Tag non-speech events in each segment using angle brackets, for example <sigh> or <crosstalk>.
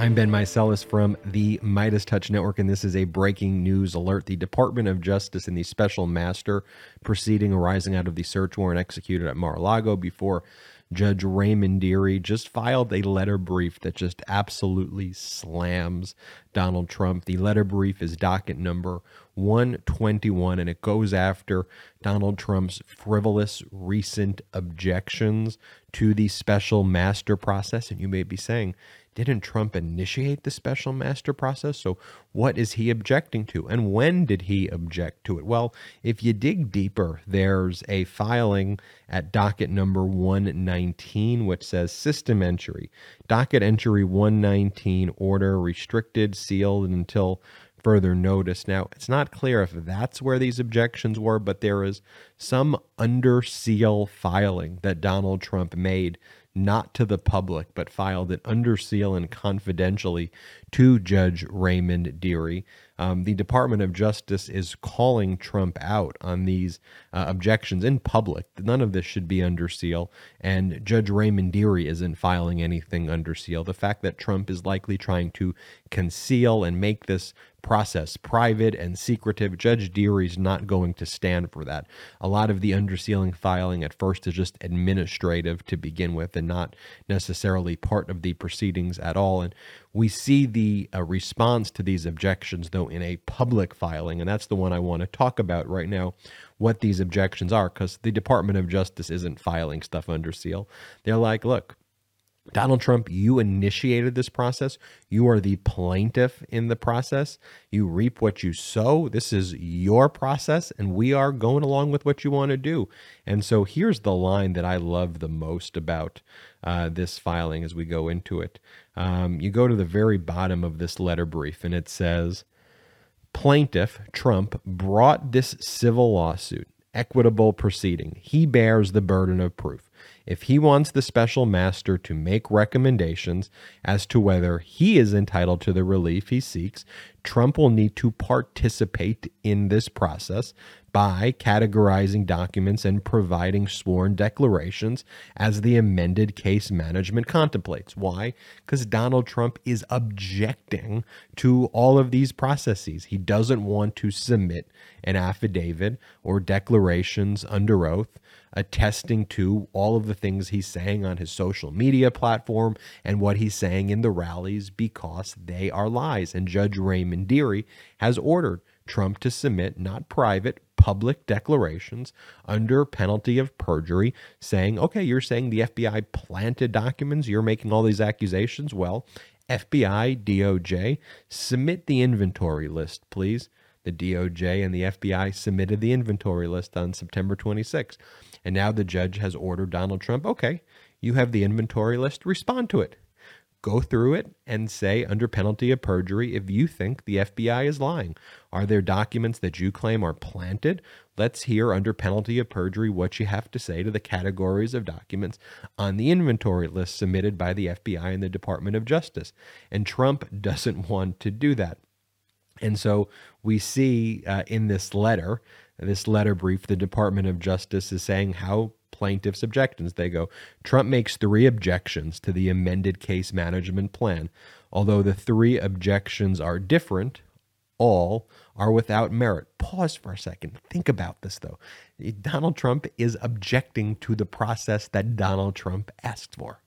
I'm Ben Meiselas from the MeidasTouch Network, and this is a breaking news alert. The Department of Justice and the special master proceeding arising out of the search warrant executed at Mar-a-Lago before Judge Raymond Dearie just filed a letter brief that just absolutely slams Donald Trump. The letter brief is docket number 121, and it goes after Donald Trump's frivolous recent objections to the special master process. And you may be saying, didn't Trump initiate the special master process? So, what is he objecting to? And when did he object to it? Well, if you dig deeper, there's a filing at docket number 119, which says system entry. Docket entry 119, order restricted, sealed until further notice. Now, it's not clear if that's where these objections were, but there is some under seal filing that Donald Trump made not to the public, but filed it under seal and confidentially to Judge Raymond Dearie. Um, the Department of Justice is calling Trump out on these uh, objections in public. None of this should be under seal, and Judge Raymond Dearie isn't filing anything under seal. The fact that Trump is likely trying to conceal and make this process private and secretive. Judge Dearie's not going to stand for that. A lot of the undersealing filing at first is just administrative to begin with and not necessarily part of the proceedings at all. And we see the uh, response to these objections, though, in a public filing. And that's the one I want to talk about right now what these objections are, because the Department of Justice isn't filing stuff under seal. They're like, look, Donald Trump, you initiated this process. You are the plaintiff in the process. You reap what you sow. This is your process, and we are going along with what you want to do. And so here's the line that I love the most about uh, this filing as we go into it. Um, you go to the very bottom of this letter brief, and it says Plaintiff Trump brought this civil lawsuit, equitable proceeding. He bears the burden of proof if he wants the special master to make recommendations as to whether he is entitled to the relief he seeks, Trump will need to participate in this process by categorizing documents and providing sworn declarations as the amended case management contemplates. Why? Because Donald Trump is objecting to all of these processes. He doesn't want to submit an affidavit or declarations under oath attesting to all of the things he's saying on his social media platform and what he's saying in the rallies because they are lies. And Judge Raymond Dearie has ordered Trump to submit not private, public declarations under penalty of perjury saying, okay, you're saying the FBI planted documents, you're making all these accusations. Well, FBI, DOJ, submit the inventory list, please. The DOJ and the FBI submitted the inventory list on September 26. And now the judge has ordered Donald Trump, okay, you have the inventory list, respond to it go through it and say, under penalty of perjury, if you think the FBI is lying. Are there documents that you claim are planted? Let's hear, under penalty of perjury, what you have to say to the categories of documents on the inventory list submitted by the FBI and the Department of Justice. And Trump doesn't want to do that. And so we see uh, in this letter, this letter brief, the Department of Justice is saying how plaintiff's objections. They go Trump makes three objections to the amended case management plan. Although the three objections are different, all are without merit. Pause for a second. Think about this, though. Donald Trump is objecting to the process that Donald Trump asked for.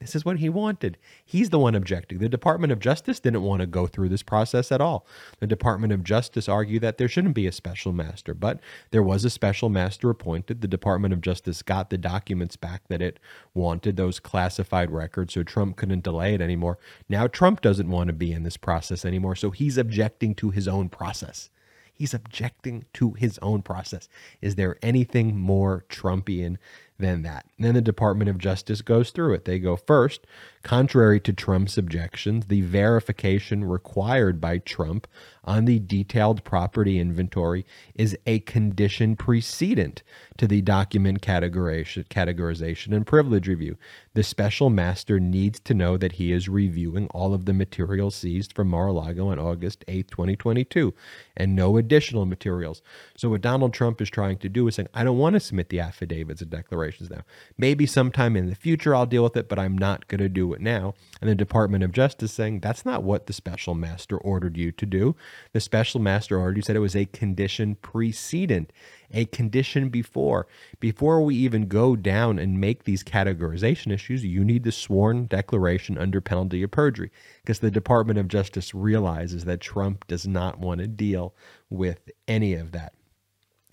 This is what he wanted. He's the one objecting. The Department of Justice didn't want to go through this process at all. The Department of Justice argued that there shouldn't be a special master, but there was a special master appointed. The Department of Justice got the documents back that it wanted, those classified records, so Trump couldn't delay it anymore. Now Trump doesn't want to be in this process anymore, so he's objecting to his own process. He's objecting to his own process. Is there anything more Trumpian than that. And then the Department of Justice goes through it. They go first, contrary to Trump's objections, the verification required by Trump on the detailed property inventory is a condition precedent to the document categorization, categorization and privilege review. The special master needs to know that he is reviewing all of the material seized from Mar-a-Lago on August 8, 2022, and no additional materials. So what Donald Trump is trying to do is saying, I don't want to submit the affidavits of declaration declarations now. Maybe sometime in the future I'll deal with it, but I'm not going to do it now. And the Department of Justice saying that's not what the special master ordered you to do. The special master ordered you said it was a condition precedent a condition before. Before we even go down and make these categorization issues, you need the sworn declaration under penalty of perjury because the Department of Justice realizes that Trump does not want to deal with any of that.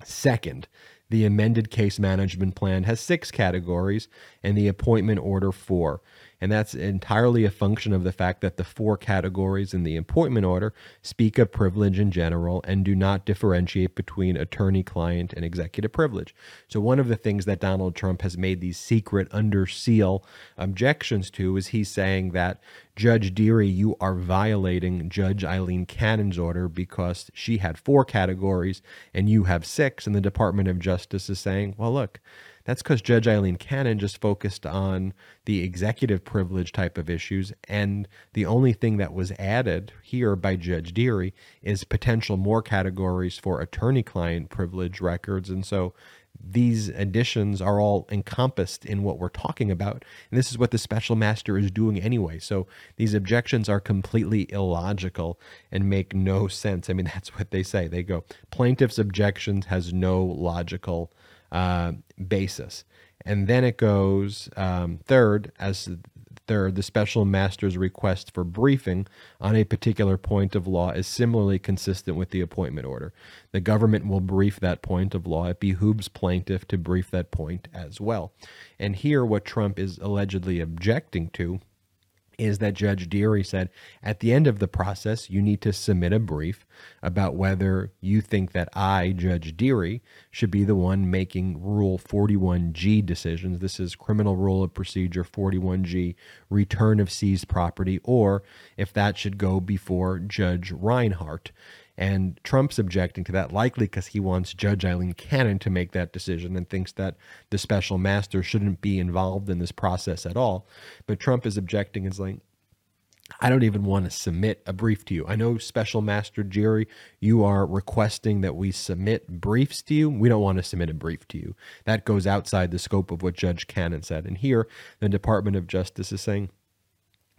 Second, the amended case management plan has six categories and the appointment order four. And that's entirely a function of the fact that the four categories in the appointment order speak of privilege in general and do not differentiate between attorney client and executive privilege. So, one of the things that Donald Trump has made these secret under seal objections to is he's saying that Judge Dearie, you are violating Judge Eileen Cannon's order because she had four categories and you have six. And the Department of Justice is saying, well, look, that's because Judge Eileen Cannon just focused on the executive privilege type of issues. And the only thing that was added here by Judge Dearie is potential more categories for attorney client privilege records. And so these additions are all encompassed in what we're talking about. And this is what the special master is doing anyway. So these objections are completely illogical and make no sense. I mean, <laughs> that's what they say. They go, plaintiff's objections has no logical uh, basis. And then it goes um, third, as third, the special master's request for briefing on a particular point of law is similarly consistent with the appointment order. The government will brief that point of law. It behooves plaintiff to brief that point as well. And here, what Trump is allegedly objecting to is that Judge Dearie said at the end of the process, you need to submit a brief about whether you think that I, Judge Dearie, should be the one making Rule 41G decisions. This is Criminal Rule of Procedure 41G, return of seized property, or if that should go before Judge Reinhart. And Trump's objecting to that, likely because he wants Judge Eileen Cannon to make that decision and thinks that the special master shouldn't be involved in this process at all. But Trump is objecting and like, I don't even want to submit a brief to you. I know Special Master Dearie, you are requesting that we submit briefs to you. We don't want to submit a brief to you. That goes outside the scope of what Judge Cannon said. And here, the Department of Justice is saying,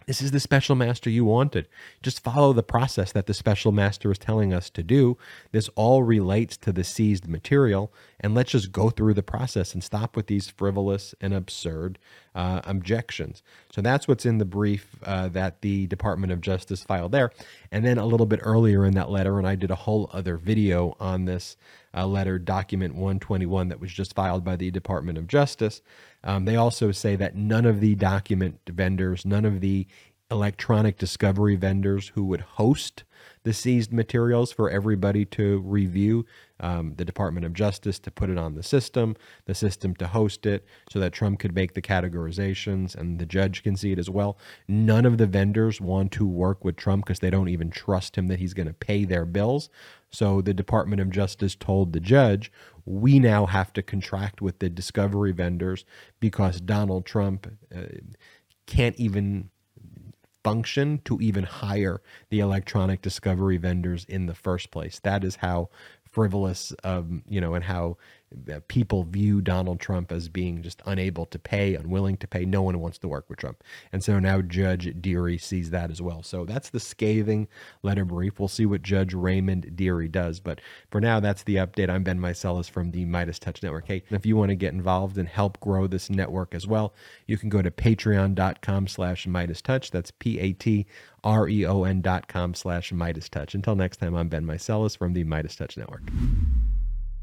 this is the special master you wanted. Just follow the process that the special master is telling us to do. This all relates to the seized material, and let's just go through the process and stop with these frivolous and absurd uh, objections. So that's what's in the brief uh, that the Department of Justice filed there. And then a little bit earlier in that letter, and I did a whole other video on this uh, letter, document 121, that was just filed by the Department of Justice. Um, they also say that none of the document vendors, none of the electronic discovery vendors who would host the seized materials for everybody to review, um, the Department of Justice to put it on the system, the system to host it so that Trump could make the categorizations and the judge can see it as well. None of the vendors want to work with Trump because they don't even trust him that he's going to pay their bills. So the Department of Justice told the judge, we now have to contract with the discovery vendors because Donald Trump uh, can't even function to even hire the electronic discovery vendors in the first place. That is how frivolous, um, you know, and how people view Donald Trump as being just unable to pay, unwilling to pay. No one wants to work with Trump. And so now Judge Dearie sees that as well. So that's the scathing letter brief. We'll see what Judge Raymond Dearie does. But for now, that's the update. I'm Ben Meiselas from the MeidasTouch Network. Hey, if you want to get involved and help grow this network as well, you can go to patreon.com slash MeidasTouch. That's P-A-T-R-E-O-N dot com slash MeidasTouch. Until next time, I'm Ben Meiselas from the MeidasTouch Network.